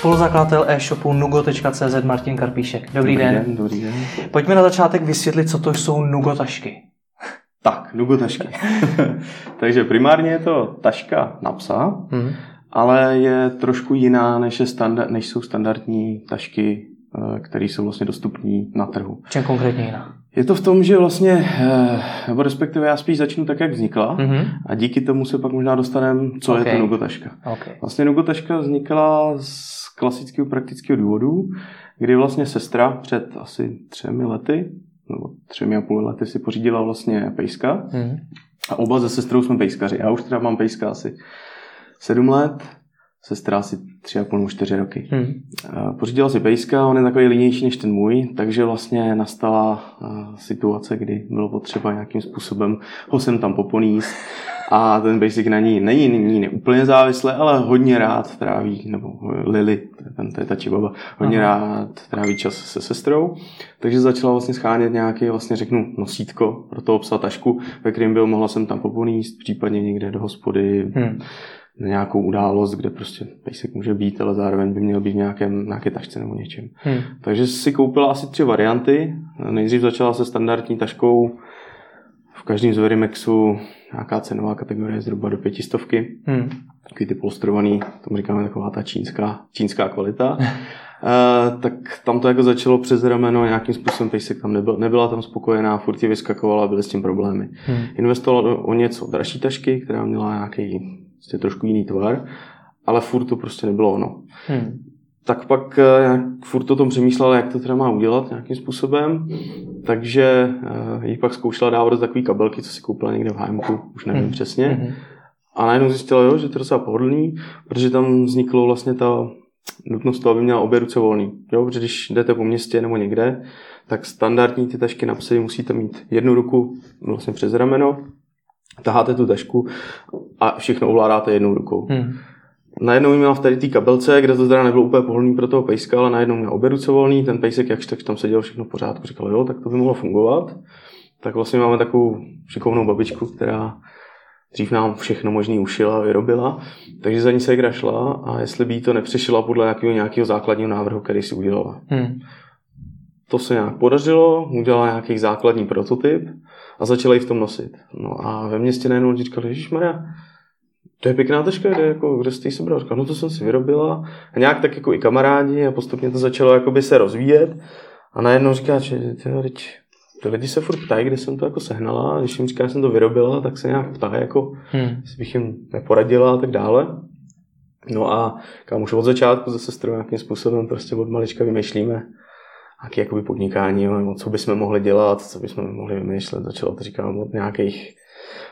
Spoluzakladatel e-shopu nugo.cz Martin Karpíšek. Dobrý, Dobrý den. den. Dobrý den. Pojďme na začátek vysvětlit, co to jsou Nugo tašky. Tak, Nugo tašky. Takže primárně je to taška na psa, Hmm. ale je trošku jiná, než, je standard, než jsou standardní tašky, eh, které jsou vlastně dostupné na trhu. Čem konkrétně jiná? Je to v tom, že vlastně, eh, nebo respektive já spíš začnu tak, jak vznikla Mhm. a díky tomu se pak možná dostaneme, co je Ok. to Nugo taška. Okay. Vlastně Nugo taška vznikla z klasického praktického důvodu, kdy vlastně sestra před asi třemi lety, nebo třemi a půl lety si pořídila vlastně pejska Hmm. a oba se sestrou jsme pejskaři. Já už teda mám pejska asi sedm let, sestra asi tři a půl nebo čtyři roky. Eh, Pořídila si pejska, on je takový linější než ten můj, takže vlastně nastala eh, situace, kdy bylo potřeba nějakým způsobem ho sem tam poponíst a ten pejsek na ní není nyní neúplně závislý, ale hodně rád tráví, nebo Lily, to je, ten, to je ta čibaba, hodně Aha. rád tráví čas se sestrou, takže začala vlastně schánět nějaký, vlastně řeknu, nosítko pro toho psa tašku, ve kterém byl mohla sem tam poponíst, případně někde do hospody, Hmm. na nějakou událost, kde prostě pejsek může být, ale zároveň by měl být v nějakém, nějaké tašce nebo něčem. Hmm. Takže si koupila asi tři varianty. Nejdřív začala se standardní taškou. V každém z Verimexu nějaká cenová kategorie zhruba do pětistovky. Hmm. Takový ty polstrovaný, tomu říkáme taková ta čínská, čínská kvalita. Uh, tak tam to jako začalo přes rameno, nějakým způsobem pejsek tam nebyl, nebyla tam spokojená, furt ti vyskakovala, byly s tím problémy. Hmm. Investovala do, o něco dražší tašky, která měla nějaký prostě trošku jiný tvar, ale furt to prostě nebylo ono. Hmm. Tak pak eh, nějak furt o tom přemýšlela, jak to teda má udělat nějakým způsobem, takže uh, jí pak zkoušela dávat do takové kabelky, co si koupila někde v HMku, už nevím Hmm. přesně. Hmm. A najednou zjistila, jo, že to je docela pohodlný, protože tam vzniklo vlastně ta nutnost toho, aby měla obě ruce volný. Jo, protože když jdete po městě nebo někde, tak standardní ty tašky na psy musíte mít jednu ruku vlastně přes rameno, taháte tu tašku a všechno ovládáte jednou rukou. Hmm. Najednou ji měla v tady té kabelce, kde to teda nebylo úplně pohodlný pro toho pejska, ale najednou měl obě ruce volný, ten pejsek jakž tak tam seděl všechno v pořádku, říkal, jo, tak to by mohlo fungovat. Tak vlastně máme takovou šikovnou babičku, která dřív nám všechno možný ušila a vyrobila, takže za ní se šla a jestli by jí to nepřešila podle nějakého, nějakého základního návrhu, který si udělala. Hmm. To se nějak podařilo, udělala nějaký základní prototyp a začala ji v tom nosit. No a ve městě najednou říkali, Maria, to je pěkná taška, kde, jako, kde jste ji sebral? Říkal, no to jsem si vyrobila. A nějak tak jako i kamarádi a postupně to začalo jakoby se rozvíjet. A najednou říká, že tyjo, ty lidi se furt ptají, kde jsem to jako sehnala. A když jim říká, že jsem to vyrobila, tak se nějak ptají, jako, Hmm. jestli bych jim neporadila a tak dále. No a kam už od začátku se sestrou nějakým způsobem prostě od malička vymýšlíme nějaké jakoby podnikání, jo, co bychom mohli dělat, co bychom mohli vymýšlet. Začalo to říkám od nějakých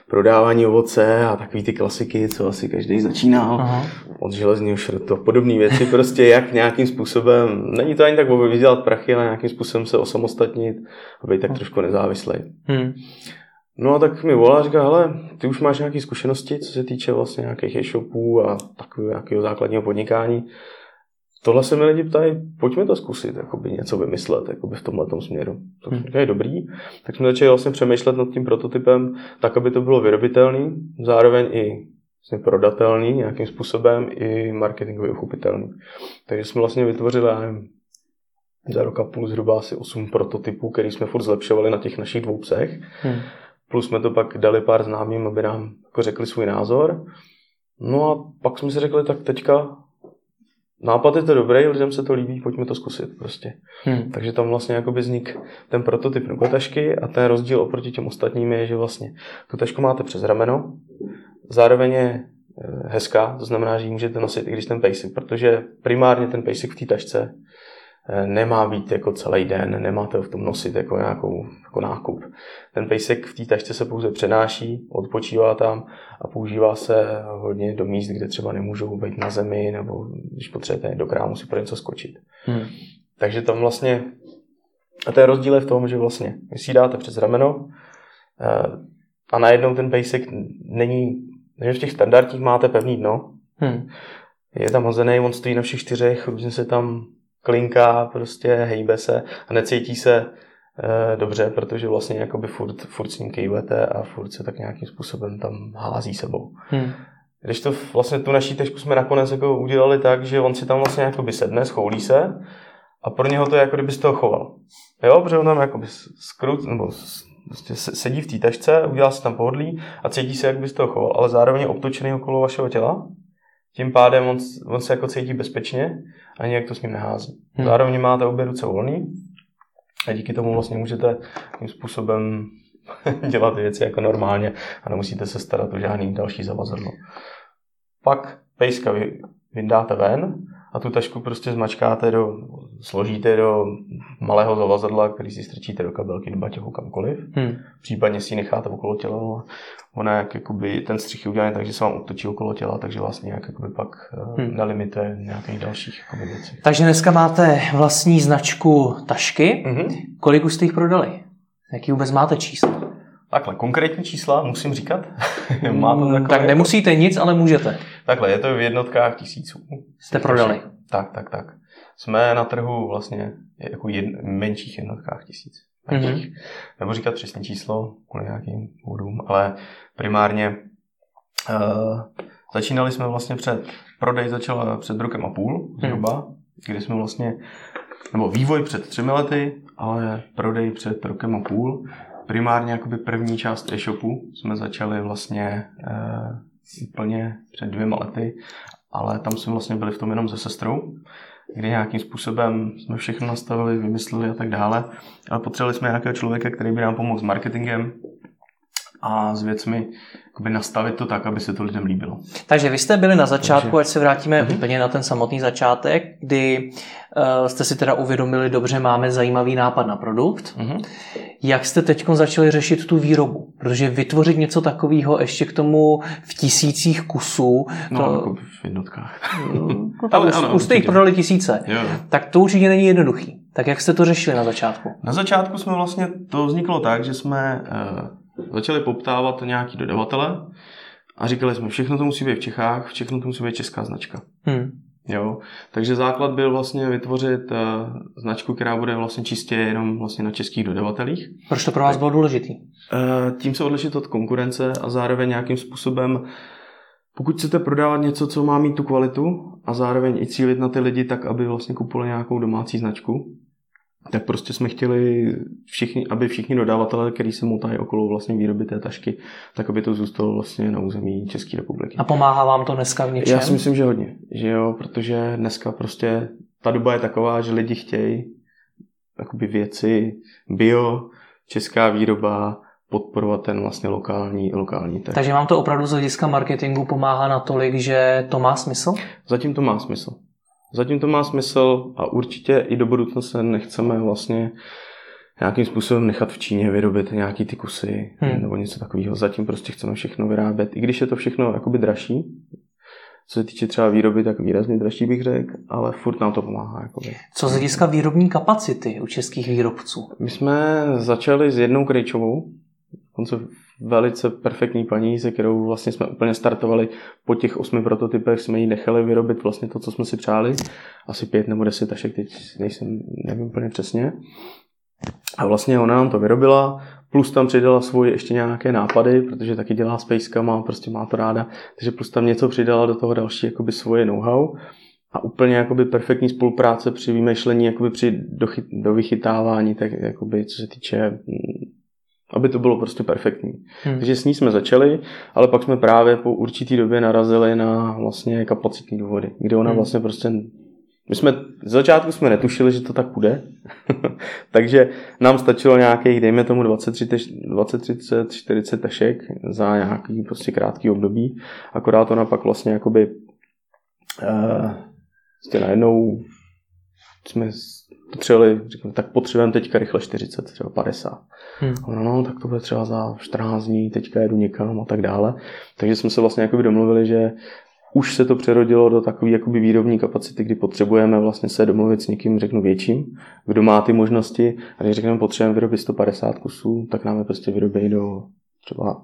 prodávání ovoce a takový ty klasiky, co asi každý začínal. Aha. Od železního šrotu a podobné věci, prostě jak nějakým způsobem, není to ani tak vydělat prachy, ale nějakým způsobem se osamostatnit a být tak trošku nezávislý. Hmm. No a tak mi volá a říká, hele, ty už máš nějaké zkušenosti, co se týče vlastně nějakých e-shopů a takového nějakého základního podnikání. Tohle se mi lidi ptají, pojďme to zkusit, jakoby něco vymyslet jakoby v tomhle směru. To Hmm. je dobrý. Tak jsme začali vlastně přemýšlet nad tím prototypem tak, aby to bylo vyrobitelný, zároveň i vlastně prodatelný nějakým způsobem, i marketingově uchopitelný. Takže jsme vlastně vytvořili, já nevím, za rok a půl zhruba asi 8 prototypů, který jsme furt zlepšovali na těch našich dvou psech. Hmm. Plus jsme to pak dali pár známým, aby nám jako řekli svůj názor. No a pak jsme si řekli, tak teďka nápad je to dobrý, lidem se to líbí, pojďme to zkusit prostě. Hmm. Takže tam vlastně jakoby vznik ten prototyp nebo tašky a ten rozdíl oproti těm ostatním je, že vlastně tu tašku máte přes rameno, zároveň je eh, hezká, to znamená, že ji můžete nosit i když ten pejsek, protože primárně ten pejsek v té tašce nemá být jako celý den, nemáte ho v tom nosit jako nějakou jako nákup. Ten pejsek v té tašce se pouze přenáší, odpočívá tam a používá se hodně do míst, kde třeba nemůžou být na zemi nebo když potřebujete do krámu si pro něco skočit. Hmm. Takže tam vlastně A to je rozdíl je v tom, že vlastně vy si dáte přes rameno eh, a najednou ten basic není, že v těch standardních máte pevný dno, hmm. je tam hozený, on stojí na všech čtyřech, různě se tam klinká, prostě hejbe se a necítí se e, dobře, protože vlastně jakoby furt, furt s ním kejvete a furt se tak nějakým způsobem tam hází sebou. Hmm. Když to vlastně tu naší težku jsme nakonec jako udělali tak, že on si tam vlastně jakoby sedne, schoulí se a pro něho to je jako kdyby z toho choval. Jo, protože on tam jakoby skrut, nebo prostě sedí v té tašce, udělá si tam pohodlí a cítí se, jak by z toho choval, ale zároveň je obtočený okolo vašeho těla. Tím pádem on, on se jako cítí bezpečně a nějak to s ním nehází. Hmm. Zároveň máte obě ruce volný a díky tomu vlastně můžete tím způsobem dělat věci jako normálně a nemusíte se starat o žádný další zavazadlo. Pak pejska vy, vyndáte ven a tu tašku prostě zmačkáte do, složíte do malého zavazadla, který si strčíte do kabelky, do baťohu, kamkoliv. Hmm. Případně si ji necháte okolo těla. No ona jak jakoby, ten střih je udělaný tak, že se vám otočí okolo těla, takže vlastně jak jakoby pak eh, hmm. nelimituje nějakých dalších jakoby, věcí. Takže dneska máte vlastní značku tašky. Hmm. Kolik už jste jich prodali? Jaký vůbec máte číslo? Takhle, konkrétní čísla musím říkat. Máte takové... Tak nemusíte nic, ale můžete. Takhle, je to v jednotkách tisíců. Jste prodali. Tak, tak, tak. Jsme na trhu vlastně jako jed, menších jednotkách tisíc. Mm-hmm. Nebo říkat přesné číslo kvůli nějakým údům, ale primárně uh, začínali jsme vlastně před, prodej začal před rokem a půl zhruba, mm. kdy jsme vlastně, nebo vývoj před třemi lety, ale prodej před rokem a půl. Primárně jakoby první část e-shopu jsme začali vlastně uh, úplně před dvěma lety, ale tam jsme vlastně byli v tom jenom se sestrou, kdy nějakým způsobem jsme všechno nastavili, vymysleli a tak dále. Ale potřebovali jsme nějakého člověka, který by nám pomohl s marketingem a s věcmi jakoby nastavit to tak, aby se to lidem líbilo. Takže vy jste byli na začátku, Takže... ať se vrátíme uh-huh. úplně na ten samotný začátek, kdy uh, jste si teda uvědomili, dobře, máme zajímavý nápad na produkt. Uh-huh. Jak jste teď začali řešit tu výrobu? Protože vytvořit něco takového ještě k tomu v tisících kusů. No, to... jako v jednotkách. No, Ale, ano, už jste jich prodali tisíce. Jo. Tak to určitě není jednoduchý. Tak jak jste to řešili na začátku? Na začátku jsme vlastně, to vzniklo tak, že jsme uh, začali poptávat nějaký dodavatele a říkali jsme, všechno to musí být v Čechách, všechno to musí být česká značka. Hmm. Jo, takže základ byl vlastně vytvořit uh, značku, která bude vlastně čistě jenom vlastně na českých dodavatelích. Proč to pro vás bylo důležitý? Uh, tím se odlišit od konkurence a zároveň nějakým způsobem, pokud chcete prodávat něco, co má mít tu kvalitu a zároveň i cílit na ty lidi tak, aby vlastně kupovali nějakou domácí značku, tak prostě jsme chtěli, všichni, aby všichni dodavatelé, kteří se motají okolo vlastně výroby té tašky, tak aby to zůstalo vlastně na území České republiky. A pomáhá vám to dneska v něčem? Já si myslím, že hodně, že jo, protože dneska prostě ta doba je taková, že lidi chtějí jakoby věci, bio, česká výroba, podporovat ten vlastně lokální, lokální trh. Takže vám to opravdu z hlediska marketingu pomáhá natolik, že to má smysl? Zatím to má smysl. Zatím to má smysl a určitě i do budoucna se nechceme vlastně nějakým způsobem nechat v Číně vyrobit nějaký ty kusy hmm. nebo něco takového. Zatím prostě chceme všechno vyrábět. I když je to všechno jakoby dražší, co se týče třeba výroby, tak výrazně dražší bych řekl, ale furt nám to pomáhá. Jakoby. Co z hlediska výrobní kapacity u českých výrobců? My jsme začali s jednou krejčovou, konce velice perfektní paní, se kterou vlastně jsme úplně startovali. Po těch osmi prototypech jsme jí nechali vyrobit vlastně to, co jsme si přáli. Asi pět nebo deset tašek, teď nejsem, nevím úplně přesně. A vlastně ona nám to vyrobila, plus tam přidala svoje ještě nějaké nápady, protože taky dělá s má prostě má to ráda, takže plus tam něco přidala do toho další jakoby svoje know-how a úplně jakoby perfektní spolupráce při vymýšlení, jakoby při do vychytávání, tak jakoby co se týče mm, aby to bylo prostě perfektní. Hmm. Takže s ní jsme začali, ale pak jsme právě po určitý době narazili na vlastně kapacitní důvody, kde ona hmm. vlastně prostě my jsme, z začátku jsme netušili, že to tak bude, takže nám stačilo nějakých, dejme tomu 20, 30, 40 tašek za nějaký prostě krátký období, akorát ona pak vlastně jakoby uh, najednou jsme potřebovali, říkám, tak potřebujeme teďka rychle 40, třeba 50. Hmm. No, no, tak to bude třeba za 14 dní, teďka jedu někam a tak dále. Takže jsme se vlastně jakoby domluvili, že už se to přerodilo do takové jakoby výrobní kapacity, kdy potřebujeme vlastně se domluvit s někým, řeknu větším, kdo má ty možnosti. A když řekneme, potřebujeme vyrobit 150 kusů, tak nám je prostě vyrobí do třeba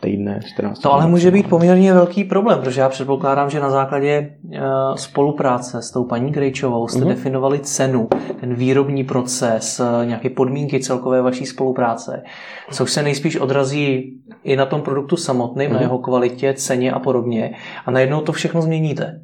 týdne, 14 To ale může být poměrně velký problém, protože já předpokládám, že na základě uh, spolupráce s tou paní Krejčovou jste mm-hmm. definovali cenu, ten výrobní proces, uh, nějaké podmínky celkové vaší spolupráce, což se nejspíš odrazí i na tom produktu samotném, mm-hmm. na mhm. jeho kvalitě, ceně a podobně. A najednou to všechno změníte.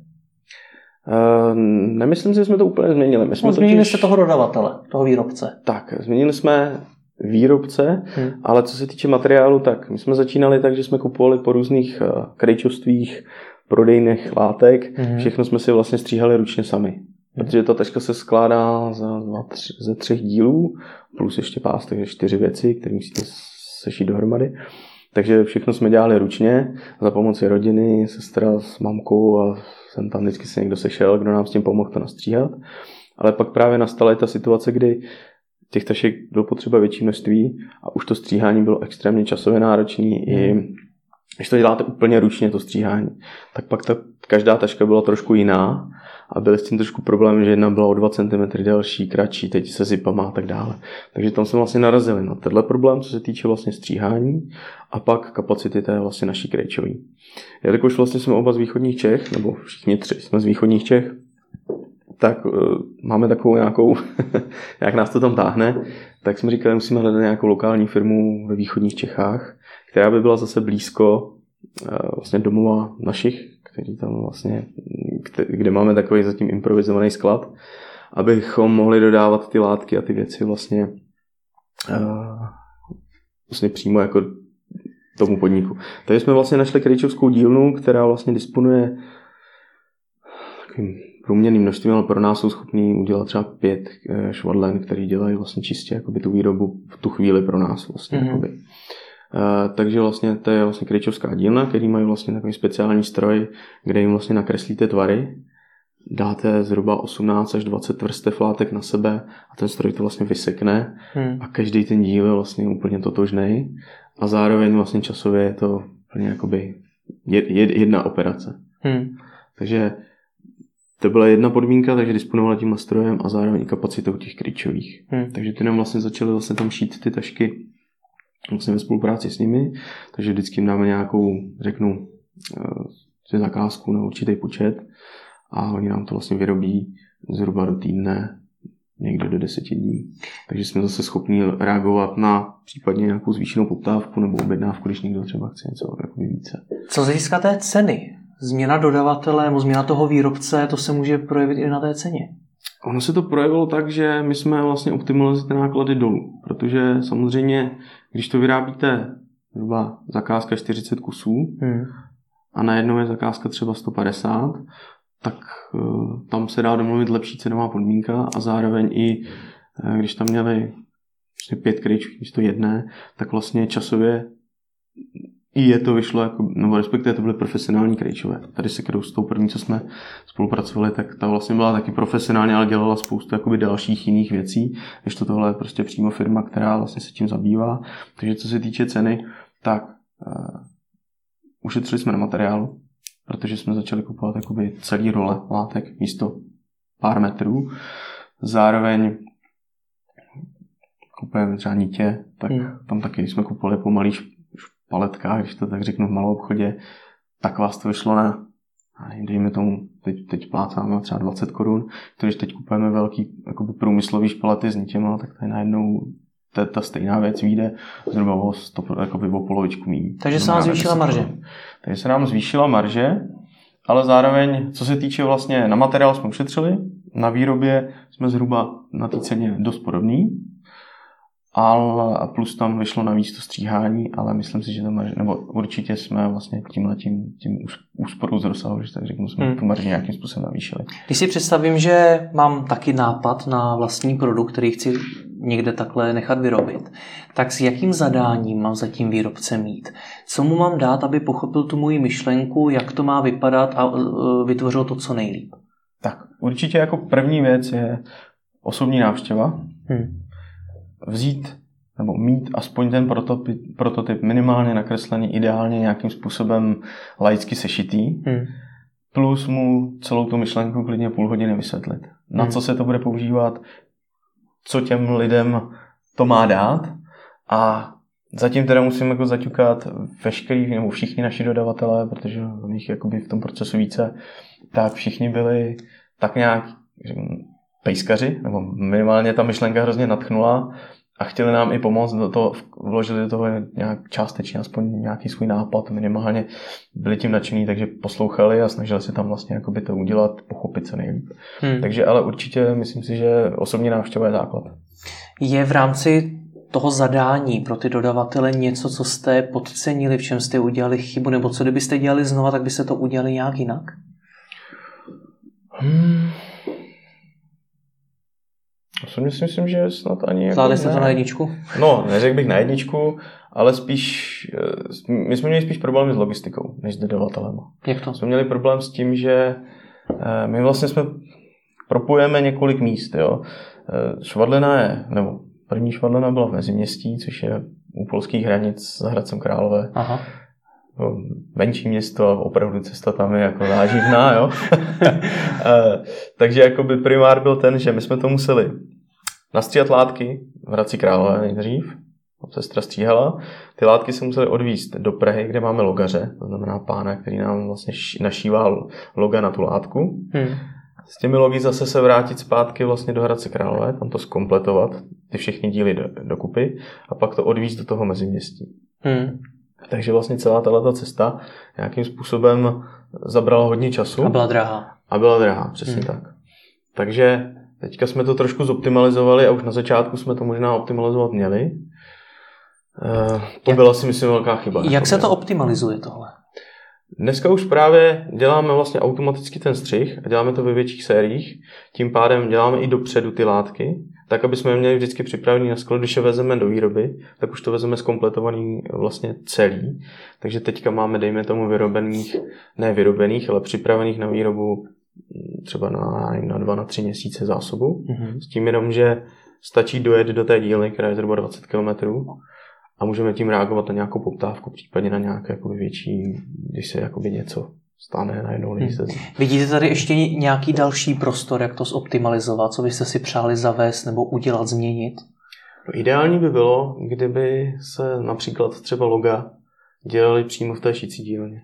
Uh, nemyslím si, že jsme to úplně změnili. My jsme no, změnili totiž... jste toho dodavatele, toho výrobce. Tak, změnili jsme výrobce, hmm. ale co se týče materiálu, tak my jsme začínali tak, že jsme kupovali po různých uh, krejčovstvích, prodejných látek, hmm. všechno jsme si vlastně stříhali ručně sami. Hmm. Protože ta taška se skládá za dva, tři, ze třech dílů, plus ještě pás, takže čtyři věci, které musíte sešít dohromady. Takže všechno jsme dělali ručně za pomoci rodiny, sestra s mamkou a jsem tam vždycky se někdo sešel, kdo nám s tím pomohl to nastříhat. Ale pak právě nastala i ta situace, kdy těch tašek bylo potřeba větší množství a už to stříhání bylo extrémně časově náročné. I když to děláte úplně ručně, to stříhání, tak pak ta, každá taška byla trošku jiná a byly s tím trošku problém, že jedna byla o 2 cm delší, kratší, teď se zipama a tak dále. Takže tam jsme vlastně narazili na tenhle problém, co se týče vlastně stříhání a pak kapacity té vlastně naší krejčový. Jelikož vlastně jsme oba z východních Čech, nebo všichni tři jsme z východních Čech, tak uh, máme takovou nějakou, jak nás to tam táhne, tak jsme říkali, musíme hledat nějakou lokální firmu ve východních Čechách, která by byla zase blízko uh, vlastně domova našich, který tam vlastně, kde máme takový zatím improvizovaný sklad, abychom mohli dodávat ty látky a ty věci vlastně, uh, vlastně přímo jako tomu podniku. Takže jsme vlastně našli krejčovskou dílnu, která vlastně disponuje takovým průměrným množstvím, ale pro nás jsou schopní udělat třeba pět eh, švadlen, který dělají vlastně čistě jakoby tu výrobu v tu chvíli pro nás vlastně. Mm-hmm. Jakoby. Uh, takže vlastně to je vlastně krejčovská dílna, který mají vlastně takový speciální stroj, kde jim vlastně nakreslíte tvary, dáte zhruba 18 až 20 vrstev látek na sebe a ten stroj to vlastně vysekne hmm. a každý ten díl je vlastně úplně totožný a zároveň vlastně časově je to úplně jakoby jedna operace. Hmm. Takže to byla jedna podmínka, takže disponovala tím strojem a zároveň kapacitou těch kryčových. Hmm. Takže ty nám vlastně začaly vlastně tam šít ty tašky vlastně ve spolupráci s nimi, takže vždycky jim dáme nějakou, řeknu, uh, zakázku na určitý počet a oni nám to vlastně vyrobí zhruba do týdne, někde do deseti dní. Takže jsme zase schopni reagovat na případně nějakou zvýšenou poptávku nebo objednávku, když někdo třeba chce něco více. Co z hlediska té ceny? Změna dodavatele nebo změna toho výrobce, to se může projevit i na té ceně. Ono se to projevilo tak, že my jsme vlastně optimalizovali ty náklady dolů, protože samozřejmě, když to vyrábíte zhruba zakázka 40 kusů hmm. a najednou je zakázka třeba 150, tak uh, tam se dá domluvit lepší cenová podmínka a zároveň i uh, když tam měli vlastně pět kryčů místo jedné, tak vlastně časově i je to vyšlo, jako, nebo respektive to byly profesionální krejčové. Tady se kterou s tou první, co jsme spolupracovali, tak ta vlastně byla taky profesionální, ale dělala spoustu jakoby dalších jiných věcí, než to tohle je prostě přímo firma, která vlastně se tím zabývá. Takže co se týče ceny, tak uh, ušetřili jsme na materiálu, protože jsme začali kupovat jakoby celý role látek místo pár metrů. Zároveň kupujeme třeba nítě, tak hmm. tam taky jsme kupovali pomalý paletkách, když to tak řeknu v malou obchodě, tak vás to vyšlo na, dejme tomu, teď, teď plácáme třeba 20 korun, když teď kupujeme velký jakoby průmyslový špalety s nitěma, tak tady najednou ta, ta stejná věc vyjde zhruba o, stop, jakoby o polovičku méně. Takže se nám zvýšila marže. Takže se nám zvýšila marže, ale zároveň, co se týče vlastně na materiál jsme ušetřili, na výrobě jsme zhruba na té ceně dost podobný, ale a plus tam vyšlo navíc to stříhání, ale myslím si, že to marže, nebo určitě jsme vlastně tímhle tím, tím úsporou z rozsahu, že tak řeknu, jsme hmm. tu marži nějakým způsobem navýšili. Když si představím, že mám taky nápad na vlastní produkt, který chci někde takhle nechat vyrobit, tak s jakým zadáním mám za tím výrobce mít? Co mu mám dát, aby pochopil tu moji myšlenku, jak to má vypadat a e, vytvořil to co nejlíp? Tak, určitě jako první věc je osobní návštěva. Hmm vzít nebo mít aspoň ten prototyp, prototyp minimálně nakreslený, ideálně nějakým způsobem laicky sešitý. Hmm. plus mu celou tu myšlenku klidně půl hodiny vysvětlit. Na Hmm. co se to bude používat, co těm lidem to má dát a zatím teda musím jako zaťukat veškerý, nebo všichni naši dodavatelé, protože jich jakoby v tom procesu více, tak všichni byli tak nějak pejskaři, nebo minimálně ta myšlenka hrozně natchnula a chtěli nám i pomoct do toho, vložili do toho nějak částečně, aspoň nějaký svůj nápad, minimálně byli tím nadšení, takže poslouchali a snažili se tam vlastně jakoby to udělat, pochopit se nejlíp. Hmm. Takže ale určitě myslím si, že osobní návštěva je základ. Je v rámci toho zadání pro ty dodavatele něco, co jste podcenili, v čem jste udělali chybu, nebo co kdybyste dělali znova, tak byste to udělali nějak jinak? Hmm. Osobně si myslím, že snad ani... jako Zvládli jste ne. to na jedničku? No, neřekl bych na jedničku, ale spíš, eh, my jsme měli spíš problémy s logistikou, než s dodavatelem. Jak to? Jsme měli problém s tím, že eh, my vlastně jsme propojeme několik míst, jo. Eh, Švadlina je, nebo první švadlina byla v Meziměstí, což je u polských hranic za Hradcem Králové. Aha. jako menší město a opravdu cesta tam je jako záživná, jo. Takže jakoby primár byl ten, že my jsme to museli nastříhat látky v Hradci Králové nejdřív, sestra stříhala. Ty látky se musely odvízt do Prahy, kde máme logaře, to znamená pána, který nám vlastně našívá loga na tu látku. Hmm. S těmi logy zase se vrátit zpátky vlastně do Hradce Králové, tam to skompletovat, ty všechny díly do, dokupy a pak to odvízt do toho meziměstí. Hmm. Takže vlastně celá tato cesta nějakým způsobem zabrala hodně času A byla drahá. a byla drahá, přesně Hmm. tak. Takže teďka jsme to trošku zoptimalizovali a už na začátku jsme to možná optimalizovat měli. Eh, To Jak- byla si myslím velká chyba. Jak se to optimalizuje tohle? Dneska už právě děláme vlastně automaticky ten střih a děláme to ve větších sériích. Tím pádem děláme i dopředu ty látky, tak aby jsme je měli vždycky připravený na sklo, když je vezeme do výroby, tak už to vezeme zkompletovaný vlastně celý. Takže teďka máme, dejme tomu, vyrobených, ne vyrobených, ale připravených na výrobu třeba na, na dva, na tři měsíce zásobu. Mhm. S tím jenom, že stačí dojet do té dílny, která je zhruba 20 km a můžeme tím reagovat na nějakou poptávku, případně na nějaké jakoby větší, když se jakoby něco stane najednou lidi se Vidíte tady ještě nějaký další prostor, jak to zoptimalizovat, co byste si přáli zavést nebo udělat, změnit? No, ideální by bylo, kdyby se například třeba loga dělali přímo v té šicí dílně.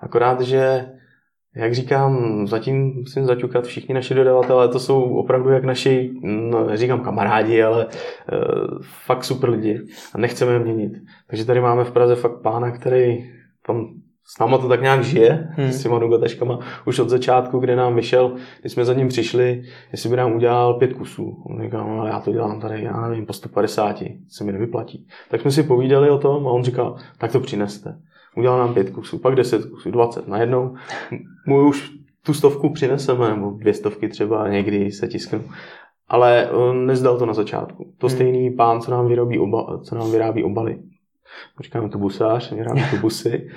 Akorát, že jak říkám, zatím musím zaťukat všichni naši dodavatelé, to jsou opravdu jak naši, no neříkám kamarádi, ale uh, fakt super lidi a nechceme je měnit. Takže tady máme v Praze fakt pána, který tam s náma to tak nějak žije, Hmm. s těma nugataškama, už od začátku, kde nám vyšel, když jsme za ním přišli, jestli by nám udělal pět kusů. On říkal, no, ale já to dělám tady, já nevím, po 150, se mi nevyplatí. Tak jsme si povídali o tom a on říkal, tak to přineste. Udělal nám pět kusů, pak deset kusů, dvacet najednou. Mu už tu stovku přineseme, nebo dvě stovky třeba někdy se tisknu. Ale on nezdal to na začátku. To Hmm. stejný pán, co nám, vyrobí oba, co nám vyrábí obaly. Říkáme to busář, vyrábí to busy.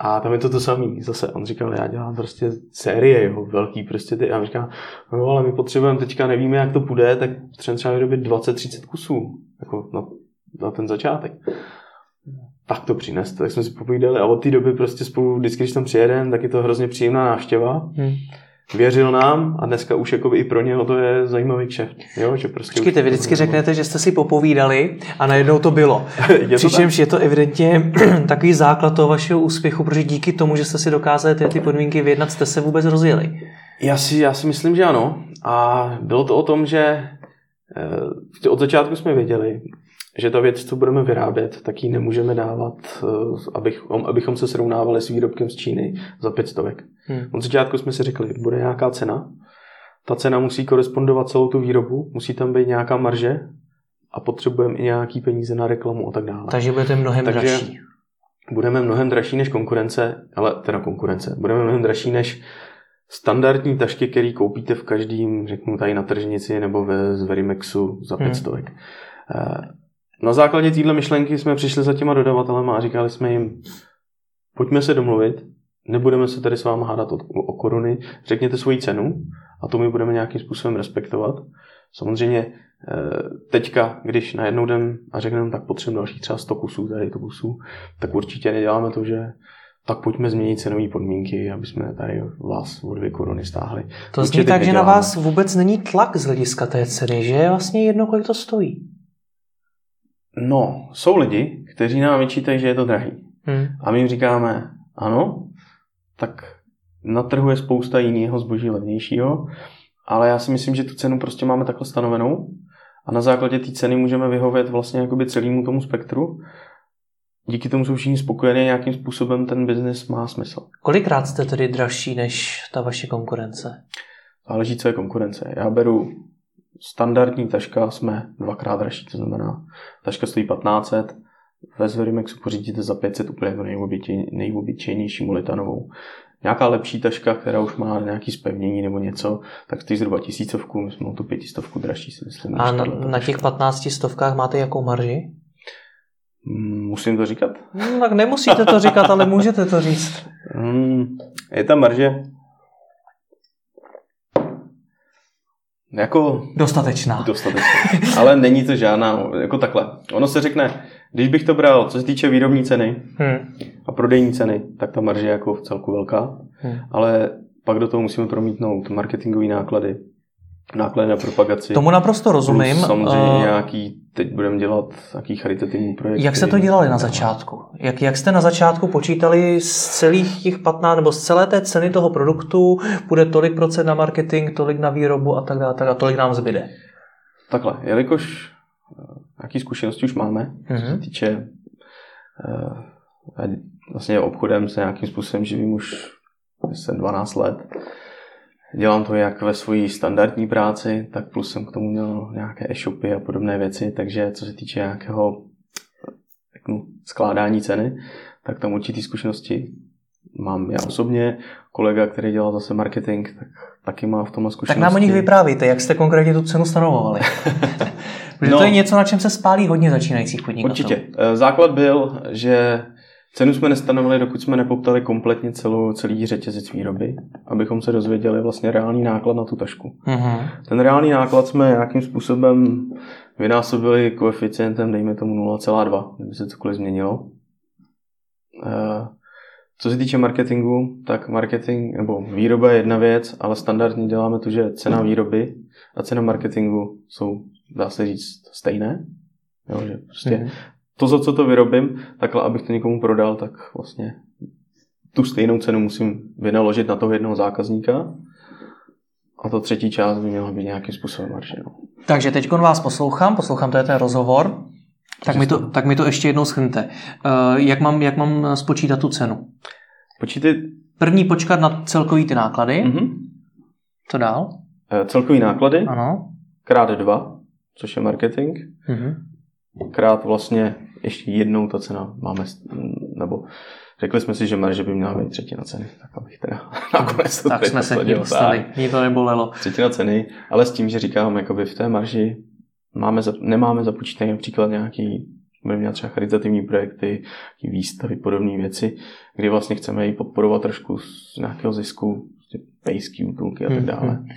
A tam je to to samý. Zase on říkal, já dělám prostě série, jo, velký prostě ty. A on říká, no ale my potřebujeme teďka, nevíme, jak to půjde, tak potřebujeme třeba vyrobit 20-30 kusů. Jako na, na ten začátek. Tak to přineste. Tak jsme si povídali a od té doby prostě spolu, vždycky, když tam přijedeme, tak je to hrozně příjemná návštěva. Hmm. Věřil nám a dneska už jakoby i pro něho to je zajímavý kšeft. Jo, že prostě Počkejte, vy vždycky řeknete, že jste si popovídali a najednou to bylo. Je to Přičemž je to evidentně takový základ toho vašeho úspěchu, protože díky tomu, že jste si dokázali ty, ty podmínky vyjednat, jste se vůbec rozjeli. Já si, já si myslím, že ano. A bylo to o tom, že eh, od začátku jsme věděli, že ta věc, co budeme vyrábět, tak ji nemůžeme dávat, eh, abychom, abychom se srovnávali s výrobkem z Číny za pět stovek. Hmm. Od začátku jsme si řekli, bude nějaká cena, ta cena musí korespondovat celou tu výrobu, musí tam být nějaká marže a potřebujeme i nějaký peníze na reklamu a tak dále. Takže budete mnohem Takže- dražší. budeme mnohem dražší než konkurence, ale teda konkurence, budeme mnohem dražší než standardní tašky, které koupíte v každém, řeknu tady na tržnici nebo ve z Verimexu za Hmm. 500. Hmm. Na základě téhle myšlenky jsme přišli za těma dodavatelema a říkali jsme jim, pojďme se domluvit, nebudeme se tady s vámi hádat o, o koruny, řekněte svoji cenu a to my budeme nějakým způsobem respektovat. Samozřejmě eh, teďka, když najednou jdem a řekneme, tak potřebujeme dalších třeba 100 kusů tady to kusů, tak určitě neděláme to, že tak pojďme změnit cenové podmínky, aby jsme tady vás o dvě koruny stáhli. To zní tak, že na vás vůbec není tlak z hlediska té ceny, že je vlastně jedno, kolik to stojí. No, jsou lidi, kteří nám vyčítají, že je to drahý. Hmm. A my jim říkáme, ano, tak na trhu je spousta jiného zboží levnějšího, ale já si myslím, že tu cenu prostě máme takhle stanovenou a na základě té ceny můžeme vyhovět vlastně jakoby celému tomu spektru. Díky tomu jsou všichni spokojení, nějakým způsobem ten biznis má smysl. Kolikrát jste tedy dražší než ta vaše konkurence? Záleží, co je konkurence. Já beru standardní taška, jsme dvakrát dražší, to znamená, taška stojí 1500, ve Sverimexu pořídíte za 500 úplně jako nejobyčejnější mulitanovou. Nějaká lepší taška, která už má nějaký spevnění nebo něco, tak stojí zhruba tisícovku, my jsme tu pětistovku dražší, si myslím. A na, na těch 15 stovkách máte jakou marži? Mm, musím to říkat? No, tak nemusíte to říkat, ale můžete to říct. Hmm, je ta marže jako... Dostatečná. Dostatečná. Ale není to žádná, jako takhle. Ono se řekne, když bych to bral, co se týče výrobní ceny hmm. a prodejní ceny, tak ta marže je jako v celku velká, hmm. ale pak do toho musíme promítnout marketingové náklady, náklady na propagaci. Tomu naprosto rozumím. Plus samozřejmě uh, nějaký, teď budeme dělat nějaký charitativní projekt. Jak se to dělali na začátku? Jak, jak jste na začátku počítali z celých těch 15, nebo z celé té ceny toho produktu, bude tolik procent na marketing, tolik na výrobu a tak dále, tak a tolik nám zbyde? Takhle, jelikož nějaké zkušenosti už máme, mm-hmm. co se mhm. týče uh, vlastně obchodem se nějakým způsobem živím už jsem 12 let. Dělám to jak ve své standardní práci, tak plus jsem k tomu měl nějaké e-shopy a podobné věci, takže co se týče nějakého řeknu, skládání ceny, tak tam určitý zkušenosti mám já osobně. Kolega, který dělal zase marketing, tak taky má v tomhle zkušenosti. Tak nám o nich vyprávíte, jak jste konkrétně tu cenu stanovovali. Protože no, to je něco, na čem se spálí hodně začínajících podnikatelů. Určitě. Eh, základ byl, že cenu jsme nestanovili, dokud jsme nepoptali kompletně celou, celý řetězec výroby, abychom se dozvěděli vlastně reálný náklad na tu tašku. Uh-huh. Ten reálný náklad jsme nějakým způsobem vynásobili koeficientem, dejme tomu 0,2, kdyby se cokoliv změnilo. Eh, co se týče marketingu, tak marketing nebo výroba je jedna věc, ale standardně děláme to, že cena výroby a cena marketingu jsou dá se říct, stejné. Jo, že prostě mm-hmm. To, za co to vyrobím, takhle, abych to někomu prodal, tak vlastně tu stejnou cenu musím vynaložit na toho jednoho zákazníka a to třetí část by měla být nějakým způsobem marže. No. Takže teď vás poslouchám, poslouchám to je ten rozhovor, tak mi, to, tak mi to ještě jednou schrňte. Uh, jak, mám, jak mám spočítat tu cenu? Počítej... První počkat na celkový ty náklady. Mm-hmm. Co dál? Uh, celkový náklady. Ano. Krát dva což je marketing, mm-hmm. krát vlastně ještě jednou ta cena máme, nebo řekli jsme si, že marže by měla být třetina ceny, tak abych teda nakonec to Tak jsme se tím dostali, mě to nebolelo. Třetina ceny, ale s tím, že říkám, jakoby v té marži máme, nemáme započítané například nějaký budeme dělat třeba charitativní projekty, výstavy, podobné věci, kdy vlastně chceme ji podporovat trošku z nějakého zisku, prostě pejský útulky a tak mhm. dále. Mm-hmm.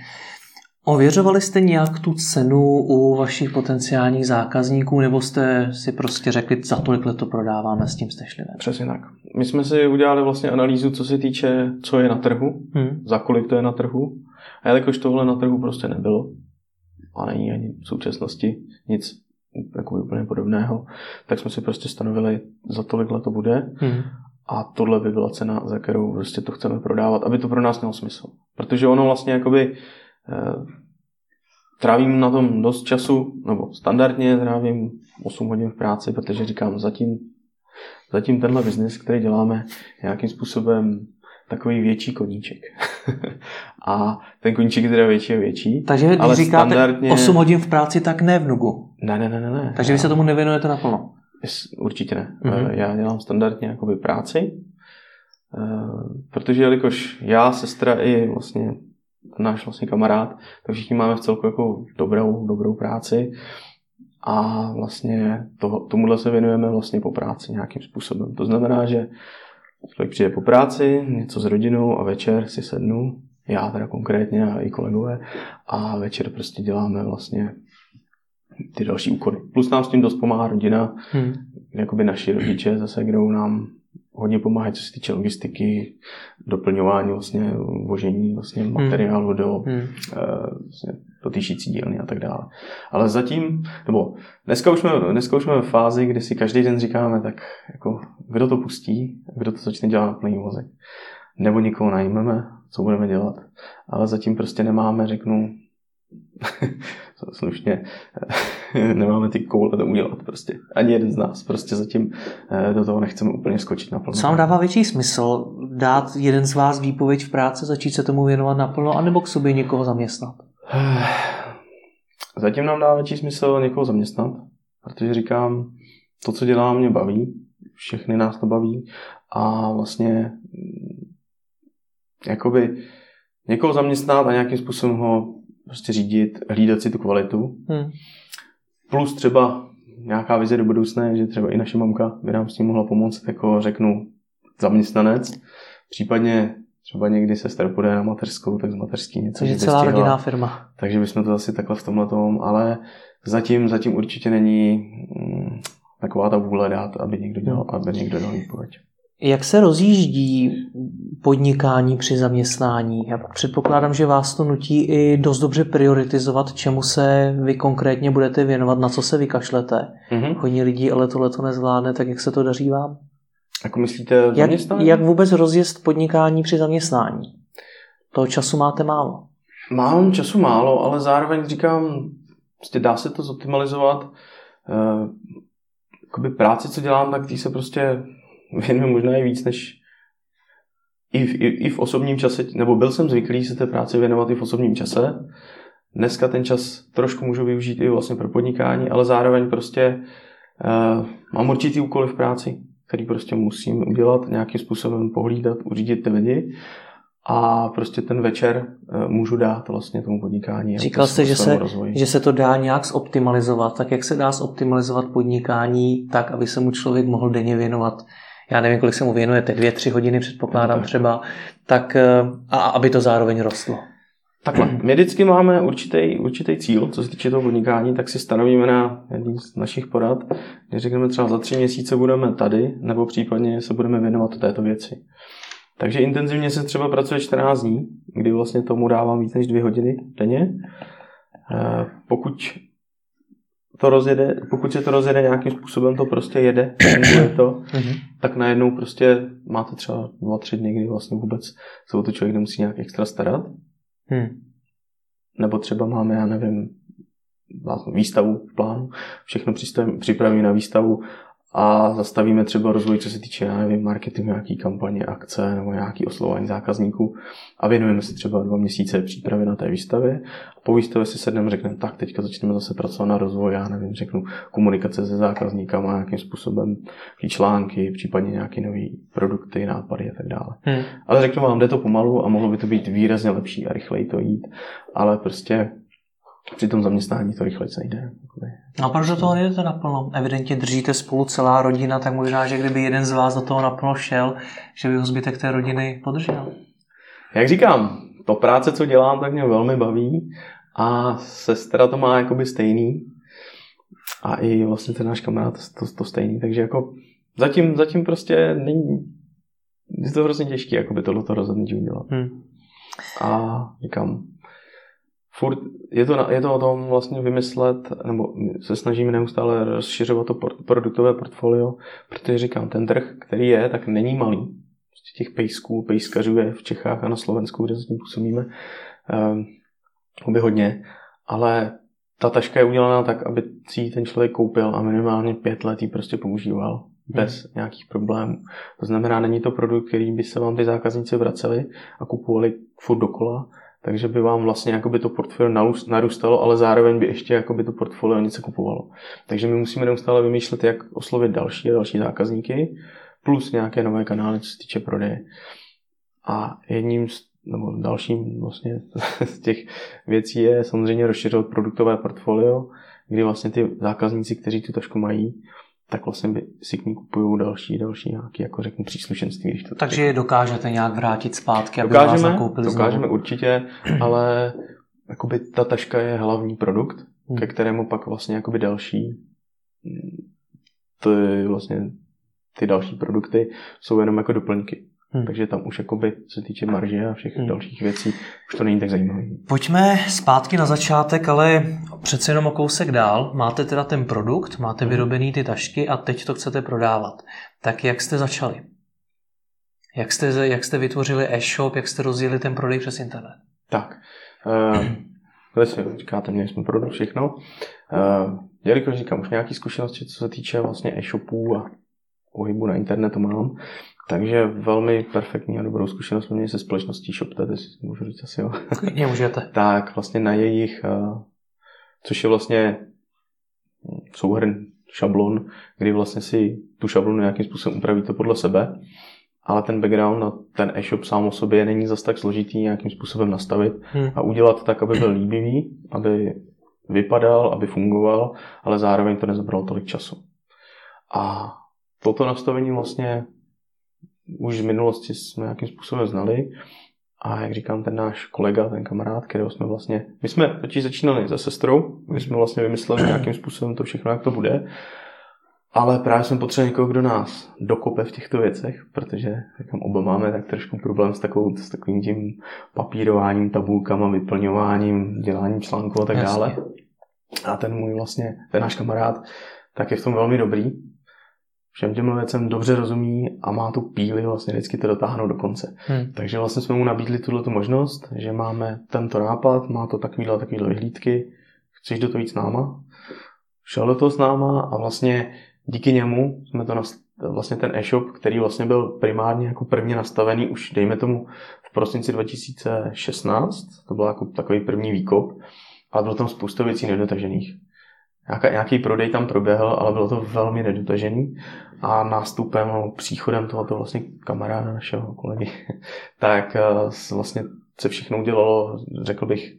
Ověřovali jste nějak tu cenu u vašich potenciálních zákazníků, nebo jste si prostě řekli, za tolik let to prodáváme, s tím jste šli ven? Přesně tak. My jsme si udělali vlastně analýzu, co se týče, co je na trhu, hmm. za kolik to je na trhu. A jelikož tohle na trhu prostě nebylo, a není ani v současnosti nic jako úplně podobného, tak jsme si prostě stanovili, za tolik let to bude. Hmm. A tohle by byla cena, za kterou prostě to chceme prodávat, aby to pro nás mělo smysl. Protože ono vlastně jakoby trávím na tom dost času, nebo standardně trávím 8 hodin v práci, protože říkám, zatím, zatím tenhle biznis, který děláme, nějakým způsobem takový větší koníček. a ten koníček je teda větší a větší. Takže když ale říkáte standardně... 8 hodin v práci, tak ne v nugu. Ne, ne, ne, ne. ne. Takže vy se tomu nevěnujete naplno. Určitě ne. Mm-hmm. Já dělám standardně jakoby práci, eh, protože jelikož já, sestra i vlastně náš vlastně kamarád, tak všichni máme v celku jako dobrou, dobrou práci a vlastně to, tomuhle se věnujeme vlastně po práci nějakým způsobem. To znamená, že člověk přijde po práci, něco s rodinou a večer si sednu, já teda konkrétně a i kolegové, a večer prostě děláme vlastně ty další úkoly. Plus nám s tím dost pomáhá rodina, hmm. jakoby naši rodiče zase, kdo nám hodně pomáhají, co se týče logistiky, doplňování vlastně vožení vlastně materiálu hmm. do, hmm. Uh, vlastně, do týšící dílny a tak dále. Ale zatím, nebo dneska už, jsme, dneska už jsme ve fázi, kdy si každý den říkáme, tak jako, kdo to pustí, kdo to začne dělat na plný vozek. Nebo nikoho najmeme, co budeme dělat. Ale zatím prostě nemáme, řeknu, slušně, nemáme ty koule to udělat prostě. Ani jeden z nás prostě zatím eh, do toho nechceme úplně skočit naplno. Co vám dává větší smysl? Dát jeden z vás výpověď v práci, začít se tomu věnovat naplno, anebo k sobě někoho zaměstnat? Zatím nám dá větší smysl někoho zaměstnat, protože říkám, to, co dělám, mě baví, všechny nás to baví a vlastně mm, jakoby někoho zaměstnat a nějakým způsobem ho prostě řídit, hlídat si tu kvalitu. Hmm. Plus třeba nějaká vize do budoucna, že třeba i naše mamka by nám s tím mohla pomoct, jako řeknu zaměstnanec, případně třeba někdy se půjde na mateřskou, tak z mateřský něco. Takže celá stihla. rodinná firma. Takže bychom to asi takhle v tomhle tom, ale zatím, zatím určitě není mm, taková ta vůle dát, aby někdo dělal, hmm. aby někdo dělal výpověď. Jak se rozjíždí podnikání při zaměstnání? Já předpokládám, že vás to nutí i dost dobře prioritizovat, čemu se vy konkrétně budete věnovat, na co se vykašlete. Mm-hmm. Hodně lidí ale tohle to nezvládne, tak jak se to daří vám? Jako myslíte zaměstnání? Jak, jak vůbec rozjezd podnikání při zaměstnání? Toho času máte málo. Mám času málo, ale zároveň říkám, prostě dá se to zoptimalizovat. E, práci, co dělám, tak tý se prostě věnuju možná i víc než i v, i, i v osobním čase, nebo byl jsem zvyklý se té práci věnovat i v osobním čase. Dneska ten čas trošku můžu využít i vlastně pro podnikání, ale zároveň prostě uh, mám určitý úkoly v práci, který prostě musím udělat, nějakým způsobem pohlídat, uřídit ty lidi a prostě ten večer uh, můžu dát vlastně tomu podnikání. Říkal jste, že se, že se to dá nějak zoptimalizovat. Tak jak se dá zoptimalizovat podnikání tak, aby se mu člověk mohl denně věnovat já nevím, kolik se mu věnujete, dvě, tři hodiny předpokládám tak. třeba, tak eh, a aby to zároveň rostlo. Takhle, my vždycky máme určitý, určitý cíl, co se týče toho podnikání, tak si stanovíme na jedním z našich porad, kde řekneme třeba za tři měsíce budeme tady, nebo případně se budeme věnovat této věci. Takže intenzivně se třeba pracuje 14 dní, kdy vlastně tomu dávám víc než dvě hodiny denně. Eh, pokud to rozjede, pokud se to rozjede nějakým způsobem, to prostě jede, funguje to, mhm. tak najednou prostě máte třeba dva, tři dny, kdy vlastně vůbec se o to člověk nemusí nějak extra starat. Hmm. Nebo třeba máme, já nevím, výstavu v plánu, všechno připravíme na výstavu a zastavíme třeba rozvoj, co se týče, já nevím, marketingu, nějaký kampaně, akce nebo nějaký oslování zákazníků a věnujeme si třeba dva měsíce přípravy na té výstavě. A po výstavě si sedneme řekneme, tak teďka začneme zase pracovat na rozvoj, já nevím, řeknu komunikace se zákazníkama, nějakým způsobem články, případně nějaké nové produkty, nápady a tak dále. Hmm. Ale řeknu vám, jde to pomalu a mohlo by to být výrazně lepší a rychleji to jít, ale prostě při tom zaměstnání to rychle nejde. No a proč do toho jdete naplno? Evidentně držíte spolu celá rodina, tak možná, že kdyby jeden z vás do toho naplno šel, že by ho zbytek té rodiny podržel. Jak říkám, to práce, co dělám, tak mě velmi baví a sestra to má jakoby stejný a i vlastně ten náš kamarád to, to stejný, takže jako zatím, zatím prostě není, je to hrozně těžké, jakoby tohleto rozhodnutí udělat. Hmm. A říkám, furt je to, je to o tom vlastně vymyslet, nebo se snažíme neustále rozšiřovat to produktové portfolio, protože říkám, ten trh, který je, tak není malý. Prostě těch pejsků, pejskařů je v Čechách a na Slovensku, kde s tím působíme, um, hodně, ale ta taška je udělaná tak, aby si ji ten člověk koupil a minimálně pět let ji prostě používal bez hmm. nějakých problémů. To znamená, není to produkt, který by se vám ty zákazníci vraceli a kupovali furt dokola, takže by vám vlastně jakoby to portfolio narůstalo, ale zároveň by ještě jakoby to portfolio něco kupovalo. Takže my musíme neustále vymýšlet, jak oslovit další a další zákazníky, plus nějaké nové kanály, co se týče prodeje. A jedním z, nebo dalším vlastně z těch věcí je samozřejmě rozšiřovat produktové portfolio, kdy vlastně ty zákazníci, kteří tu tašku mají, tak vlastně by si k ní kupují další, další nějaký, jako řeknu, příslušenství. Když to Takže je dokážete nějak vrátit zpátky, aby dokážeme, vás nakoupili Dokážeme znovu. určitě, ale jakoby ta taška je hlavní produkt, hmm. ke kterému pak vlastně jakoby další to je vlastně ty další produkty jsou jenom jako doplňky. Hmm. Takže tam už jakoby, co se týče marže a všech hmm. dalších věcí, už to není tak zajímavé. Pojďme zpátky na začátek, ale přece jenom o kousek dál. Máte teda ten produkt, máte vyrobený ty tašky a teď to chcete prodávat. Tak jak jste začali? Jak jste, jak jste vytvořili e-shop, jak jste rozjeli ten prodej přes internet? Tak, uh, si říkáte, měli jsme produkt všechno. Uh, jelikož říkám, už nějaké zkušenosti, co se týče vlastně e-shopů a pohybu na internetu mám, takže velmi perfektní a dobrou zkušenost jsme měli se společností ShopTet, jestli můžu říct asi jo. Je, můžete. tak vlastně na jejich, uh, což je vlastně souhrn šablon, kdy vlastně si tu šablonu nějakým způsobem upravíte podle sebe ale ten background na ten e-shop sám o sobě není zas tak složitý nějakým způsobem nastavit hmm. a udělat tak, aby byl líbivý, aby vypadal, aby fungoval, ale zároveň to nezabralo tolik času. A toto nastavení vlastně už z minulosti jsme nějakým způsobem znali a jak říkám, ten náš kolega, ten kamarád, kterého jsme vlastně, my jsme totiž začínali se sestrou, my jsme vlastně vymysleli nějakým způsobem to všechno, jak to bude ale právě jsem potřeboval někoho, kdo nás dokope v těchto věcech, protože říkám, oba máme tak trošku problém s, takovou, s takovým tím papírováním, tabulkama, vyplňováním, děláním článků a tak Jasně. dále. A ten můj vlastně, ten náš kamarád, tak je v tom velmi dobrý. Všem těm věcem dobře rozumí a má tu píli vlastně vždycky to dotáhnout do konce. Hmm. Takže vlastně jsme mu nabídli tuhle možnost, že máme tento nápad, má to takovýhle, takovýhle vyhlídky, chceš do toho jít s náma? Šel do toho s náma a vlastně díky němu jsme to vlastně ten e-shop, který vlastně byl primárně jako prvně nastavený už dejme tomu v prosinci 2016, to byl jako takový první výkop, ale bylo tam spousta věcí nedotažených. Nějaká, nějaký prodej tam proběhl, ale bylo to velmi nedotažený a nástupem, no, příchodem tohoto vlastně kamaráda našeho kolegy, tak eh, vlastně se všechno udělalo, řekl bych,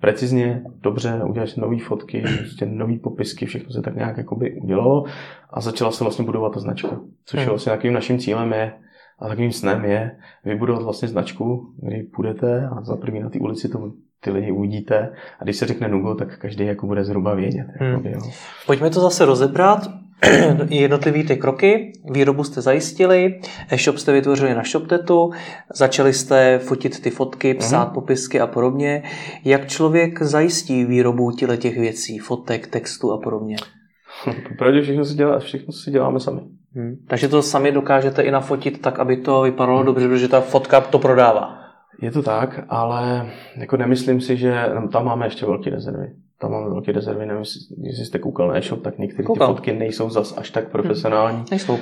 precizně, dobře, udělali nové fotky, prostě nové popisky, všechno se tak nějak jakoby udělalo a začala se vlastně budovat ta značka. Což je hmm. vlastně takovým naším cílem je, a takovým snem je vybudovat vlastně značku, kdy půjdete a za první na té ulici to ty lidi uvidíte a když se řekne Nugo, tak každý jako bude zhruba vědět. Hmm. Jakoby, jo. Pojďme to zase rozebrat. jednotlivý ty kroky. Výrobu jste zajistili, e-shop jste vytvořili na ShopTetu, začali jste fotit ty fotky, psát mm. popisky a podobně. Jak člověk zajistí výrobu těle těch věcí, fotek, textu a podobně? Popravdě všechno si, dělá, všechno si děláme sami. Hmm. Takže to sami dokážete i nafotit tak, aby to vypadalo hmm. dobře, protože ta fotka to prodává. Je to tak, ale jako nemyslím si, že tam máme ještě velký rezervy tam máme velké rezervy, nevím, jestli jste koukal na e-shop, tak některé ty fotky nejsou zas až tak profesionální. Hmm. Nejsou.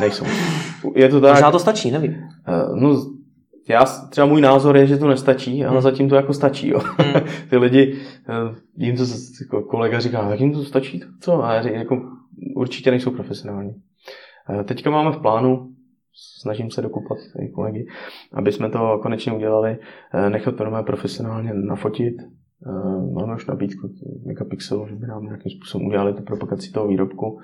Nejsou. Je to tak. Možná to stačí, nevím. Uh, no, já, třeba můj názor je, že to nestačí, ale hmm. zatím to jako stačí. Jo. Hmm. ty lidi, uh, jim to jako kolega říká, tak jim to stačí, to co? A já říkám, jako, určitě nejsou profesionální. Uh, teďka máme v plánu, snažím se dokupat ty kolegy, aby jsme to konečně udělali, nechat to profesionálně nafotit, Eh, máme už nabídku Megapixelu, že by nám nějakým způsobem udělali tu propagaci toho výrobku,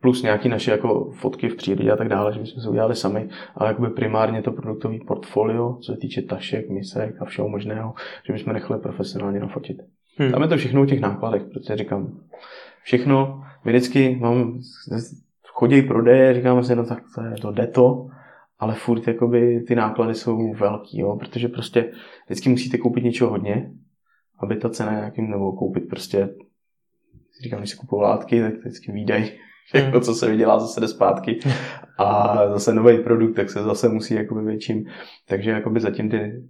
plus nějaké naše jako fotky v přírodě a tak dále, že bychom se udělali sami, ale jakoby primárně to produktové portfolio, co se týče tašek, misek a všeho možného, že bychom nechali profesionálně nafotit. Hmm. Tam je to všechno o těch nákladech, protože říkám, všechno, my vždycky mám, chodí prodeje, říkáme si, no tak to, je, to jde to, ale furt jakoby ty náklady jsou velký, jo, protože prostě vždycky musíte koupit něčeho hodně, aby ta cena nějakým, nebo koupit prostě, říkám, když si kupují látky, tak vždycky výdaj všechno, hmm. co se vydělá, zase jde zpátky. A zase nový produkt, tak se zase musí jakoby větším, takže jakoby zatím ty,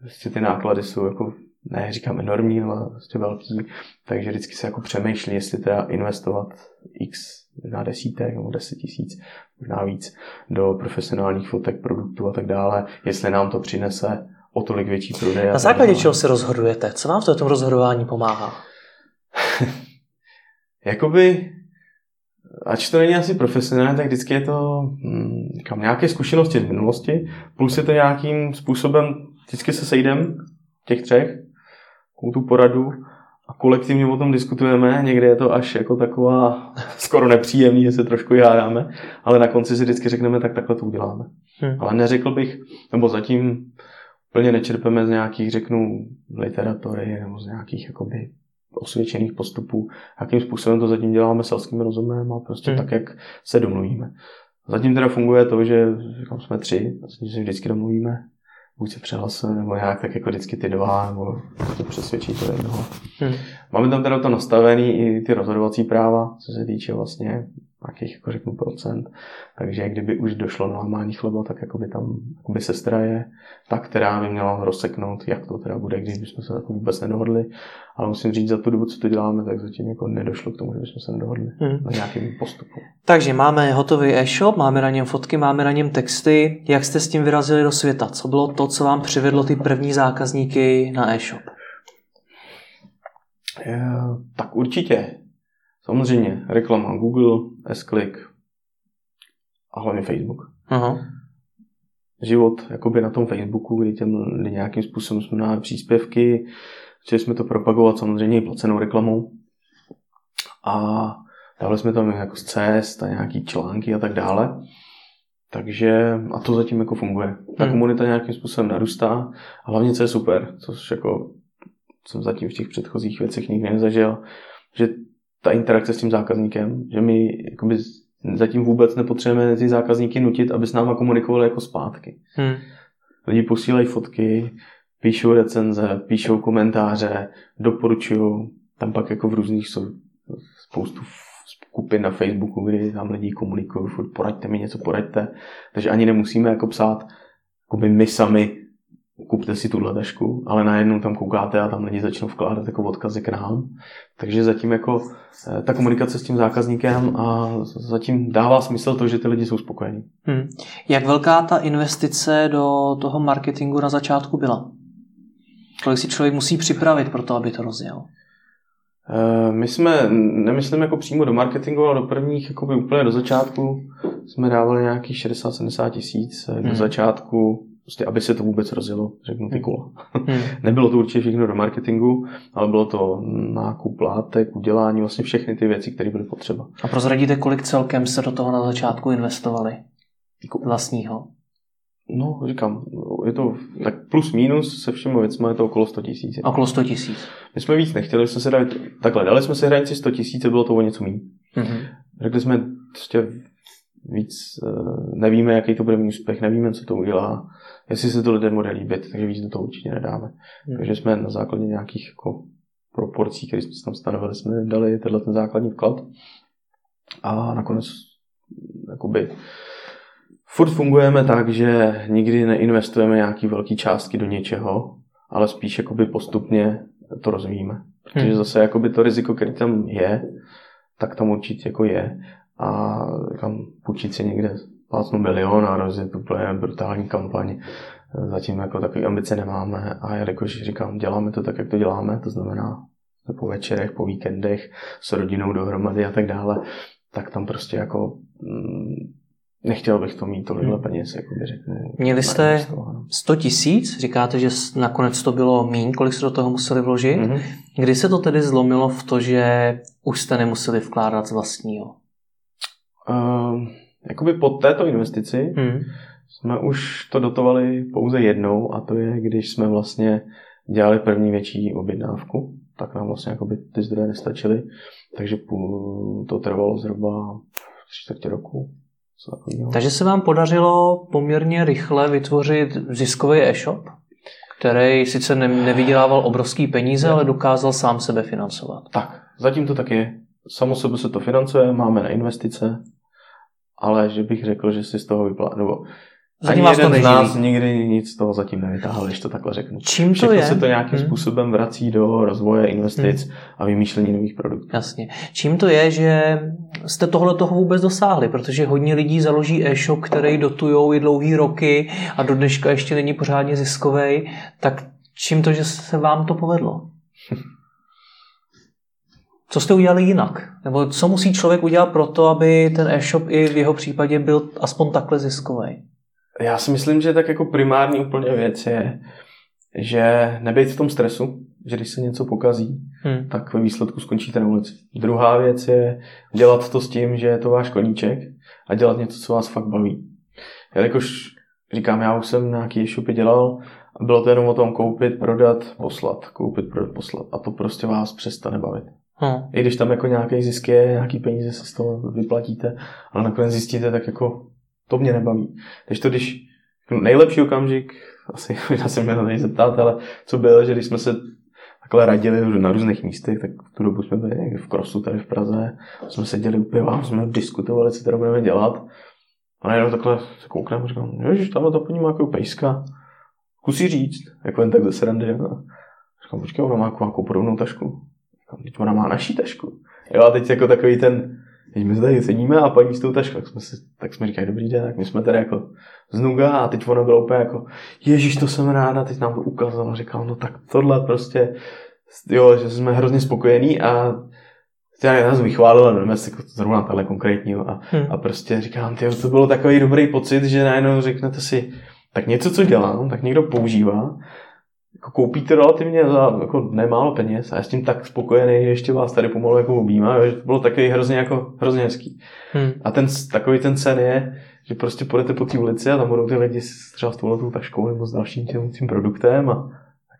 prostě ty náklady jsou jako ne, říkám enormní, ale prostě velký, takže vždycky se jako přemýšlí, jestli teda investovat x na desítek nebo deset tisíc, možná víc, do profesionálních fotek, produktů a tak dále, jestli nám to přinese o tolik větší prodej. Na základě čeho se rozhodujete? Co vám v tom rozhodování pomáhá? Jakoby, ač to není asi profesionální, tak vždycky je to hm, kam nějaké zkušenosti z minulosti, plus je to nějakým způsobem, vždycky se sejdem, těch třech, tu poradu a kolektivně o tom diskutujeme, někdy je to až jako taková skoro nepříjemný, že se trošku jádáme, ale na konci si vždycky řekneme, tak takhle to uděláme. Hmm. Ale neřekl bych, nebo zatím úplně nečerpeme z nějakých, řeknu, literatury nebo z nějakých jakoby osvědčených postupů, jakým způsobem to zatím děláme selským rozumem a prostě hmm. tak, jak se domluvíme. Zatím teda funguje to, že říkám, jsme tři, vlastně se vždycky domluvíme, buď se přehlasujeme, nebo nějak tak jako vždycky ty dva, nebo to přesvědčí to jednoho. Hmm. Máme tam teda to nastavený i ty rozhodovací práva, co se týče vlastně nějakých, jako řeknu, procent. Takže kdyby už došlo na lámání chleba, tak jako by tam jakoby sestra je ta, která by měla rozseknout, jak to teda bude, když bychom se jako vůbec nedohodli. Ale musím říct, za tu dobu, co to děláme, tak zatím jako nedošlo k tomu, že bychom se nedohodli hmm. na nějakým postupu. Takže máme hotový e-shop, máme na něm fotky, máme na něm texty. Jak jste s tím vyrazili do světa? Co bylo to, co vám přivedlo ty první zákazníky na e-shop? Je, tak určitě Samozřejmě reklama Google, S-Click a hlavně Facebook. Aha. Život jakoby na tom Facebooku, kdy těm kdy nějakým způsobem jsme dali příspěvky, chtěli jsme to propagovat samozřejmě i placenou reklamou. A dali jsme tam jako z cest a nějaký články a tak dále. Takže a to zatím jako funguje. Ta hmm. komunita nějakým způsobem narůstá a hlavně co je super, což jako jsem zatím v těch předchozích věcech nikdy nezažil, že ta interakce s tím zákazníkem, že my jakoby, zatím vůbec nepotřebujeme ty zákazníky nutit, aby s náma komunikovali jako zpátky. Hmm. Lidi posílají fotky, píšou recenze, píšou komentáře, doporučují. Tam pak jako v různých jsou spoustu skupin na Facebooku, kdy tam lidi komunikují, furt poraďte mi něco, poraďte. Takže ani nemusíme jako psát jako my sami kupte si tuhle tašku, ale najednou tam koukáte a tam lidi začnou vkládat jako odkazy k nám. Takže zatím jako eh, ta komunikace s tím zákazníkem a zatím dává smysl to, že ty lidi jsou spokojení. Hmm. Jak velká ta investice do toho marketingu na začátku byla? Kolik si člověk musí připravit pro to, aby to rozjel? Eh, my jsme, nemyslím jako přímo do marketingu, ale do prvních, jako by úplně do začátku, jsme dávali nějakých 60-70 tisíc eh, hmm. do začátku prostě aby se to vůbec rozjelo, řeknu ty hmm. kola. Hmm. Nebylo to určitě všechno do marketingu, ale bylo to nákup látek, udělání, vlastně všechny ty věci, které byly potřeba. A prozradíte, kolik celkem se do toho na začátku investovali? Jako vlastního? No, říkám, je to tak plus minus se všemi věcmi je to okolo 100 tisíc. Okolo 100 tisíc. My jsme víc nechtěli, jsme se dali, takhle, dali jsme si hranici 100 tisíc bylo to o něco méně. Mm-hmm. Řekli jsme, prostě víc eh, nevíme, jaký to bude mít úspěch, nevíme, co to udělá jestli se to lidem bude líbit, takže víc do toho určitě nedáme. Hmm. Takže jsme na základě nějakých jako proporcí, které jsme tam stanovili, jsme dali tenhle ten základní vklad a nakonec jakoby furt fungujeme tak, že nikdy neinvestujeme nějaký velký částky do něčeho, ale spíš jakoby postupně to rozvíjíme. Protože hmm. zase jakoby to riziko, který tam je, tak tam určitě jako je. A kam půjčit si někde plácnu milion a rozjet úplně brutální kampaň. Zatím jako takové ambice nemáme a jelikož říkám, děláme to tak, jak to děláme, to znamená po večerech, po víkendech, s rodinou dohromady a tak dále, tak tam prostě jako mm, nechtěl bych to mít tolik hmm. peněz, jako by řeknu. Měli jste 100 tisíc, říkáte, že nakonec to bylo míň, kolik jste do toho museli vložit. Mm-hmm. Kdy se to tedy zlomilo v to, že už jste nemuseli vkládat z vlastního? Uh, jakoby po této investici hmm. jsme už to dotovali pouze jednou a to je, když jsme vlastně dělali první větší objednávku, tak nám vlastně jakoby ty zdroje nestačily, takže to trvalo zhruba čtvrtě roku. Takže se vám podařilo poměrně rychle vytvořit ziskový e-shop, který sice nevydělával obrovský peníze, ale dokázal sám sebe financovat. Tak, zatím to tak je. Samo sebe se to financuje, máme na investice, ale že bych řekl, že si z toho vyplá, nebo zatím ani jeden to z nás nikdy nic z toho zatím nevytáhl, když to takhle řeknu. Čím to Všechno je? se to nějakým hmm. způsobem vrací do rozvoje investic hmm. a vymýšlení nových produktů. Jasně. Čím to je, že jste tohle toho vůbec dosáhli? Protože hodně lidí založí e-shop, který dotujou i dlouhý roky a do dneška ještě není pořádně ziskový. Tak čím to, že se vám to povedlo? Co jste udělali jinak? Nebo co musí člověk udělat pro to, aby ten e-shop i v jeho případě byl aspoň takhle ziskový? Já si myslím, že tak jako primární úplně věc je, že nebejt v tom stresu, že když se něco pokazí, hmm. tak ve výsledku skončíte na ulici. Druhá věc je dělat to s tím, že je to váš koníček a dělat něco, co vás fakt baví. Jelikož říkám, já už jsem nějaký e-shopy dělal a bylo to jenom o tom koupit, prodat, poslat, koupit, prodat, poslat. A to prostě vás přestane bavit. Hmm. I když tam jako nějaký zisk je, nějaký peníze se z toho vyplatíte, ale nakonec zjistíte, tak jako To mě nebaví. Když to, když nejlepší okamžik, asi já jsem měl tady zeptat, ale co bylo, že když jsme se takhle radili na různých místech, tak v tu dobu jsme byli v Krosu tady v Praze, jsme seděli u piva, jsme diskutovali, co teda budeme dělat. A najednou takhle se koukneme a říkám, že tam to podívá jako pejska. Kusí říct, jako jen tak ze srandy. Říkám, počkej, ona má jako, jako podobnou tašku. Říkám, teď ona má naší tašku. Jo, a teď jako takový ten, teď my tady sedíme a paní s tou taškou, tak jsme, si, tak jsme říkali, dobrý den, tak my jsme tady jako z nuga a teď ona byla úplně jako, ježíš, to jsem ráda, teď nám to ukázala, říkal, no tak tohle prostě, jo, že jsme hrozně spokojení a já nás vychválil, nevím, jestli jako zrovna tahle konkrétní a, hmm. a prostě říkám, tyjo, to bylo takový dobrý pocit, že najednou řeknete si, tak něco, co dělám, tak někdo používá jako koupíte relativně za jako nemálo peněz a já s tím tak spokojený, že ještě vás tady pomalu jako objímá, že to bylo takový hrozně jako hrozně hezký. Hmm. A ten, takový ten sen je, že prostě půjdete po té ulici a tam budou ty lidi třeba s touhletou taškou nebo s dalším tím, tím produktem a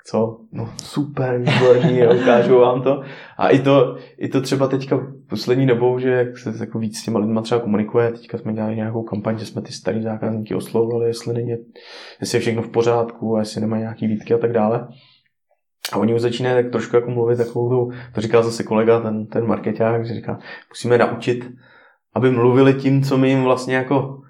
co, no super, výborný, ukážu vám to. A i to, i to třeba teďka poslední dobou, že jak se jako víc s těma lidma třeba komunikuje, teďka jsme dělali nějakou kampaň, že jsme ty starý zákazníky oslovovali, jestli není, jestli je všechno v pořádku a jestli nemají nějaký výtky a tak dále. A oni už začínají tak trošku jako mluvit takovou tu, to říkal zase kolega, ten, ten marketák, že říká, musíme naučit, aby mluvili tím, co my jim vlastně jako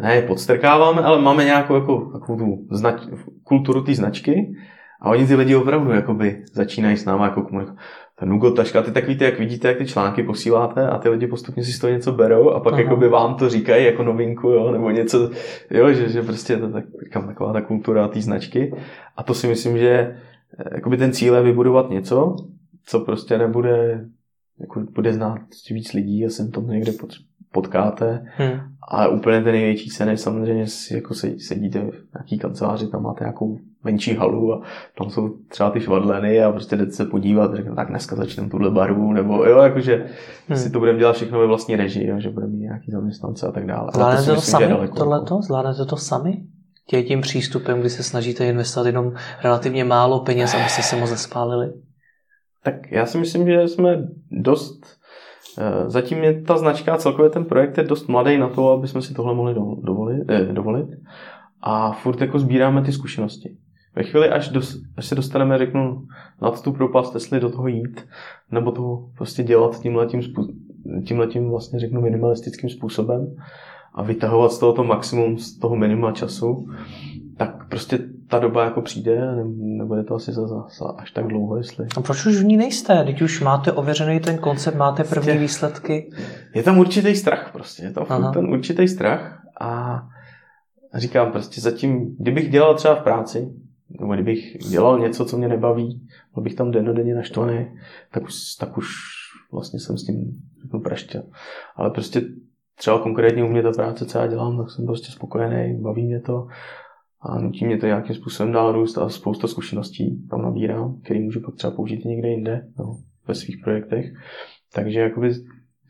ne podstrkáváme, ale máme nějakou jako, takovou tu znač, kulturu té značky a oni ty lidi opravdu jakoby začínají s náma jako komunikovat. Ta Nugo taška, ty tak víte, jak vidíte, jak ty články posíláte a ty lidi postupně si z toho něco berou a pak jakoby vám to říkají jako novinku, jo, nebo něco, jo, že, že prostě to tak, říkám, taková ta kultura té značky. A to si myslím, že eh, jakoby ten cíl je vybudovat něco, co prostě nebude, jako bude znát víc lidí a jsem tom někde potkáte. Hmm. A úplně ten největší sen je samozřejmě, jako sedíte v nějaký kanceláři, tam máte nějakou menší halu a tam jsou třeba ty švadleny a prostě jdete se podívat, řekne, tak dneska začneme tuhle barvu, nebo jo, jakože hmm. si to budeme dělat všechno ve vlastní režii, jo, že budeme mít nějaký zaměstnance a tak dále. Zvládnete to, to sami, tohleto? Zvládnete to sami? Tě tím přístupem, kdy se snažíte investovat jenom relativně málo peněz, abyste se moc nespálili? Tak já si myslím, že jsme dost Zatím je ta značka, celkově ten projekt je dost mladý na to, aby jsme si tohle mohli dovolit, eh, dovolit. A furt jako sbíráme ty zkušenosti. Ve chvíli, až, dos, až se dostaneme, řeknu, nad tu propast, jestli do toho jít, nebo to prostě dělat tímhletím, tímhletím vlastně řeknu minimalistickým způsobem a vytahovat z toho to maximum z toho minima času, tak prostě ta doba jako přijde a nebude to asi za, za, za až tak dlouho, jestli... A proč už v ní nejste? Teď už máte ověřený ten koncept, máte první výsledky? Je tam určitý strach prostě, je tam ten určitý strach a říkám prostě zatím, kdybych dělal třeba v práci, nebo kdybych dělal něco, co mě nebaví, byl bych tam denodenně naštvaný, tak už, tak už vlastně jsem s tím řeknu praštěl. Ale prostě třeba konkrétně u mě ta práce, co já dělám, tak jsem prostě spokojený, baví mě to a nutí mě to nějakým způsobem dál růst a spousta zkušeností tam nabírám, který můžu pak třeba použít někde jinde, no, ve svých projektech. Takže jakoby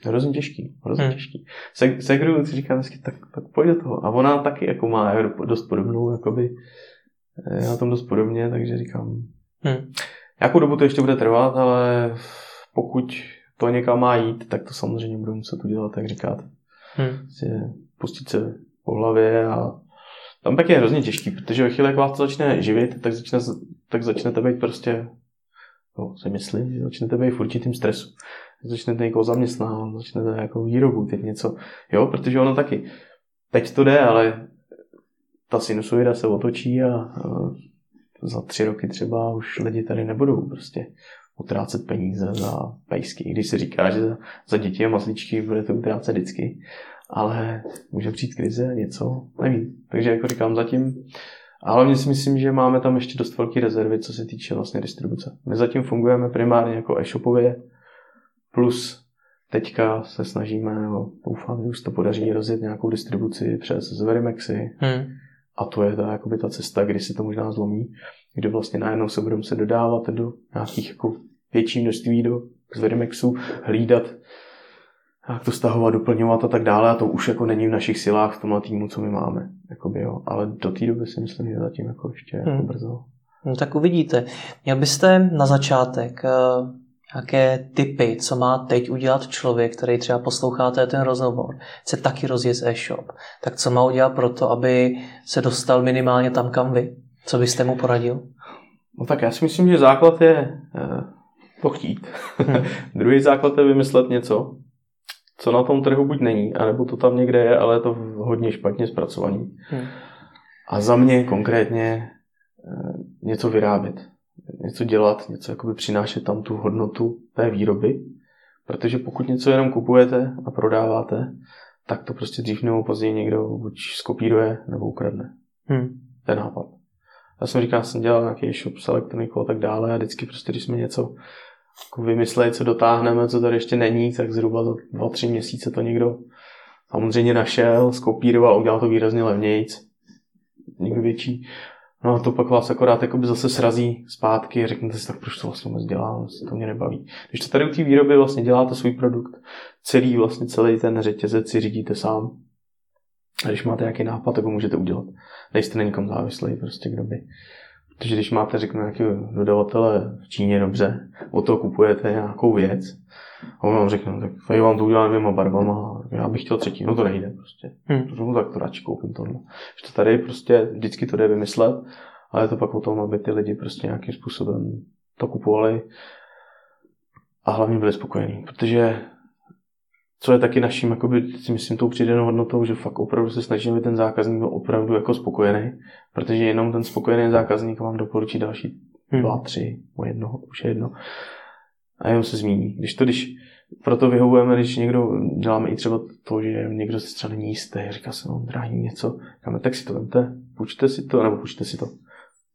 hrozně těžký, hrozně hmm. těžký. Se, Segru si říká vždycky, tak, tak pojď do toho. A ona taky jako má dost podobnou jakoby, Eh, já tam dost podobně, takže říkám, hmm. nějakou dobu to ještě bude trvat, ale pokud to někam má jít, tak to samozřejmě budu muset udělat, jak říkáte. Hmm. Prostě pustit se po hlavě a tam pak je hrozně těžký, protože ve chvíli, jak vás to začne živit, tak, začne, tak začnete být prostě, no, si myslím, že začnete být v určitým stresu. Začnete někoho zaměstnávat, začnete jako výrobu, teď něco, jo, protože ono taky, teď to jde, ale ta sinusoida se otočí a, a za tři roky třeba už lidi tady nebudou prostě utrácet peníze za pejsky, když se říká, že za, za děti a masličky budete utrácet vždycky, ale může přijít krize, něco, nevím. Takže jako říkám zatím, ale hlavně si myslím, že máme tam ještě dost velké rezervy, co se týče vlastně distribuce. My zatím fungujeme primárně jako e-shopově, plus teďka se snažíme, nebo doufám, že už to podaří rozjet nějakou distribuci přes Zwerimexy, hmm. A to je ta, jakoby ta cesta, kdy se to možná zlomí, kde vlastně najednou se budeme se dodávat do nějakých jako větší množství do Zverimexu, hlídat, jak to stahovat, doplňovat a tak dále. A to už jako není v našich silách v tomhle týmu, co my máme. Jakoby, jo. Ale do té doby si myslím, že zatím jako ještě jako hmm. jako brzo. No tak uvidíte. Měl byste na začátek, eh, Jaké typy, co má teď udělat člověk, který třeba posloucháte ten rozhovor, chce taky rozjet e-shop, tak co má udělat pro to, aby se dostal minimálně tam, kam vy? Co byste mu poradil? No tak já si myslím, že základ je eh, to chtít. Hmm. Druhý základ je vymyslet něco, co na tom trhu buď není, anebo to tam někde je, ale je to hodně špatně zpracovaný. Hmm. A za mě konkrétně eh, něco vyrábět, něco dělat, něco jakoby přinášet tam tu hodnotu té výroby, protože pokud něco jenom kupujete a prodáváte, tak to prostě dřív nebo později někdo buď skopíruje nebo ukradne. Hmm. Ten nápad. Já jsem říkal, jsem dělal nějaký e-shop s elektronikou a tak dále a vždycky prostě, když jsme něco jako vymysleli, co dotáhneme, co tady ještě není, tak zhruba za dva, tři měsíce to někdo samozřejmě našel, skopíroval, udělal to výrazně levnějc, někdo větší. No a to pak vás akorát zase srazí zpátky a řeknete si, tak proč to vlastně moc dělám, to mě nebaví. Když to tady u té výroby vlastně děláte svůj produkt, celý vlastně celý ten řetězec si řídíte sám. A když máte nějaký nápad, tak ho můžete udělat. Nejste na nikom závislý, prostě kdo by Protože když máte, řeknu, nějakého dodavatele v Číně, dobře, od toho kupujete nějakou věc, a on vám řekne, no, tak tady vám to udělá dvěma barvama, já bych chtěl třetí, no to nejde prostě. Hmm. No, tak to radši koupím tohle. Že to tady prostě vždycky to jde vymyslet, ale je to pak o tom, aby ty lidi prostě nějakým způsobem to kupovali a hlavně byli spokojení, protože co je taky naším, jakoby, si myslím, tou přidanou hodnotou, že fakt opravdu se snažíme, aby ten zákazník byl opravdu jako spokojený, protože jenom ten spokojený zákazník vám doporučí další hmm. dva, tři, o jednoho, už je jedno. A jenom se zmíní. Když to, když proto vyhovujeme, když někdo, děláme i třeba to, že někdo se třeba není jistý, říká se, no, drahý něco, říkáme, tak si to vemte, půjčte si to, nebo půjčte si to.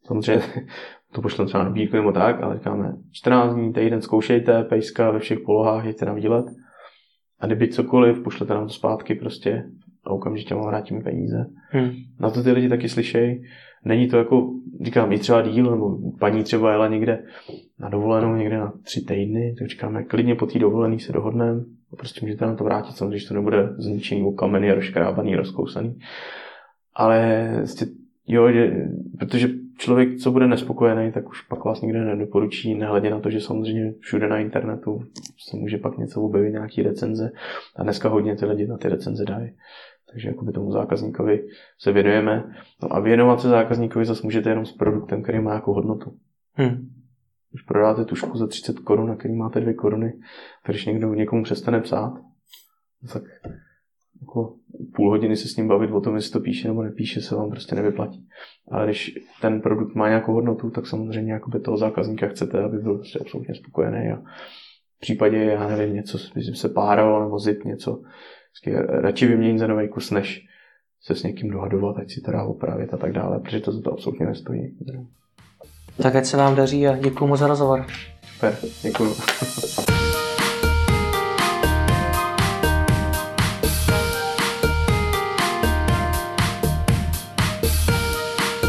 Samozřejmě to pošleme třeba na bílku nebo tak, ale říkáme, 14 dní, týden zkoušejte, pejska ve všech polohách, jděte na výlet a kdyby cokoliv, pošlete nám to zpátky prostě a okamžitě vám vrátíme peníze. Hmm. Na to ty lidi taky slyšejí. Není to jako, říkám, i třeba díl, nebo paní třeba jela někde na dovolenou někde na tři týdny, tak říkáme, klidně po té dovolený se dohodneme, prostě můžete nám to vrátit, samozřejmě, když to nebude zničený o kameny, rozkrábaný, rozkousaný. Ale prostě, jo, že, protože člověk, co bude nespokojený, tak už pak vás nikde nedoporučí, nehledě na to, že samozřejmě všude na internetu se může pak něco objevit, nějaký recenze a dneska hodně ty lidi na ty recenze dají. Takže jakoby tomu zákazníkovi se věnujeme. No a věnovat se zákazníkovi zase můžete jenom s produktem, který má jako hodnotu. Hmm. Když prodáte tušku za 30 korun, na který máte 2 koruny, tak když někdo někomu přestane psát, tak jako půl hodiny se s ním bavit o tom, jestli to píše nebo nepíše, se vám prostě nevyplatí. Ale když ten produkt má nějakou hodnotu, tak samozřejmě jako by toho zákazníka chcete, aby byl prostě absolutně spokojený a v případě, já nevím, něco, myslím, se páralo nebo zip, něco, radši vyměnit za nový kus, než se s někým dohadovat, ať si to dá opravit a tak dále, protože to za to absolutně nestojí. Tak ať se vám daří a děkuji moc za rozhovor. Super, děkuji.